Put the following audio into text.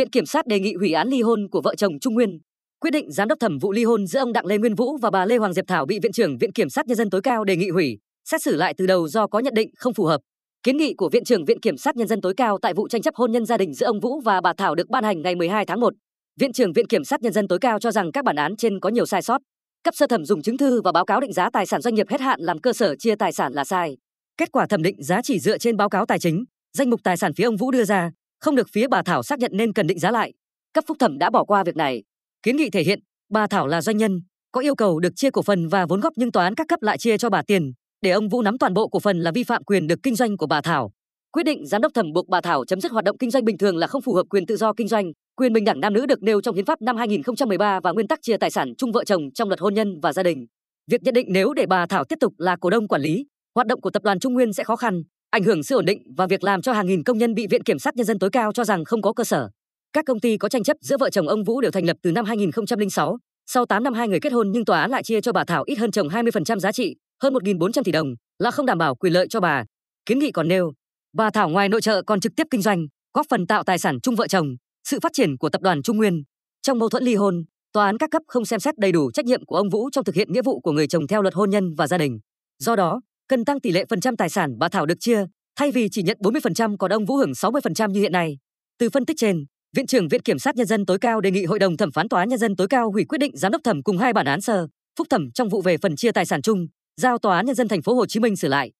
Viện Kiểm sát đề nghị hủy án ly hôn của vợ chồng Trung Nguyên. Quyết định giám đốc thẩm vụ ly hôn giữa ông Đặng Lê Nguyên Vũ và bà Lê Hoàng Diệp Thảo bị Viện trưởng Viện Kiểm sát Nhân dân tối cao đề nghị hủy, xét xử lại từ đầu do có nhận định không phù hợp. Kiến nghị của Viện trưởng Viện Kiểm sát Nhân dân tối cao tại vụ tranh chấp hôn nhân gia đình giữa ông Vũ và bà Thảo được ban hành ngày 12 tháng 1. Viện trưởng Viện Kiểm sát Nhân dân tối cao cho rằng các bản án trên có nhiều sai sót. Cấp sơ thẩm dùng chứng thư và báo cáo định giá tài sản doanh nghiệp hết hạn làm cơ sở chia tài sản là sai. Kết quả thẩm định giá chỉ dựa trên báo cáo tài chính, danh mục tài sản phía ông Vũ đưa ra, không được phía bà Thảo xác nhận nên cần định giá lại. Cấp phúc thẩm đã bỏ qua việc này. Kiến nghị thể hiện bà Thảo là doanh nhân, có yêu cầu được chia cổ phần và vốn góp nhưng tòa án các cấp lại chia cho bà tiền, để ông Vũ nắm toàn bộ cổ phần là vi phạm quyền được kinh doanh của bà Thảo. Quyết định giám đốc thẩm buộc bà Thảo chấm dứt hoạt động kinh doanh bình thường là không phù hợp quyền tự do kinh doanh, quyền bình đẳng nam nữ được nêu trong hiến pháp năm 2013 và nguyên tắc chia tài sản chung vợ chồng trong luật hôn nhân và gia đình. Việc nhận định nếu để bà Thảo tiếp tục là cổ đông quản lý, hoạt động của tập đoàn Trung Nguyên sẽ khó khăn, ảnh hưởng sự ổn định và việc làm cho hàng nghìn công nhân bị Viện Kiểm sát Nhân dân tối cao cho rằng không có cơ sở. Các công ty có tranh chấp giữa vợ chồng ông Vũ đều thành lập từ năm 2006. Sau 8 năm hai người kết hôn nhưng tòa án lại chia cho bà Thảo ít hơn chồng 20% giá trị, hơn 1.400 tỷ đồng, là không đảm bảo quyền lợi cho bà. Kiến nghị còn nêu, bà Thảo ngoài nội trợ còn trực tiếp kinh doanh, góp phần tạo tài sản chung vợ chồng, sự phát triển của tập đoàn Trung Nguyên. Trong mâu thuẫn ly hôn, tòa án các cấp không xem xét đầy đủ trách nhiệm của ông Vũ trong thực hiện nghĩa vụ của người chồng theo luật hôn nhân và gia đình. Do đó, cần tăng tỷ lệ phần trăm tài sản bà Thảo được chia, thay vì chỉ nhận 40% còn ông Vũ hưởng 60% như hiện nay. Từ phân tích trên, Viện trưởng Viện Kiểm sát Nhân dân tối cao đề nghị Hội đồng thẩm phán Tòa án Nhân dân tối cao hủy quyết định giám đốc thẩm cùng hai bản án sơ, phúc thẩm trong vụ về phần chia tài sản chung, giao Tòa án Nhân dân thành phố Hồ Chí Minh xử lại.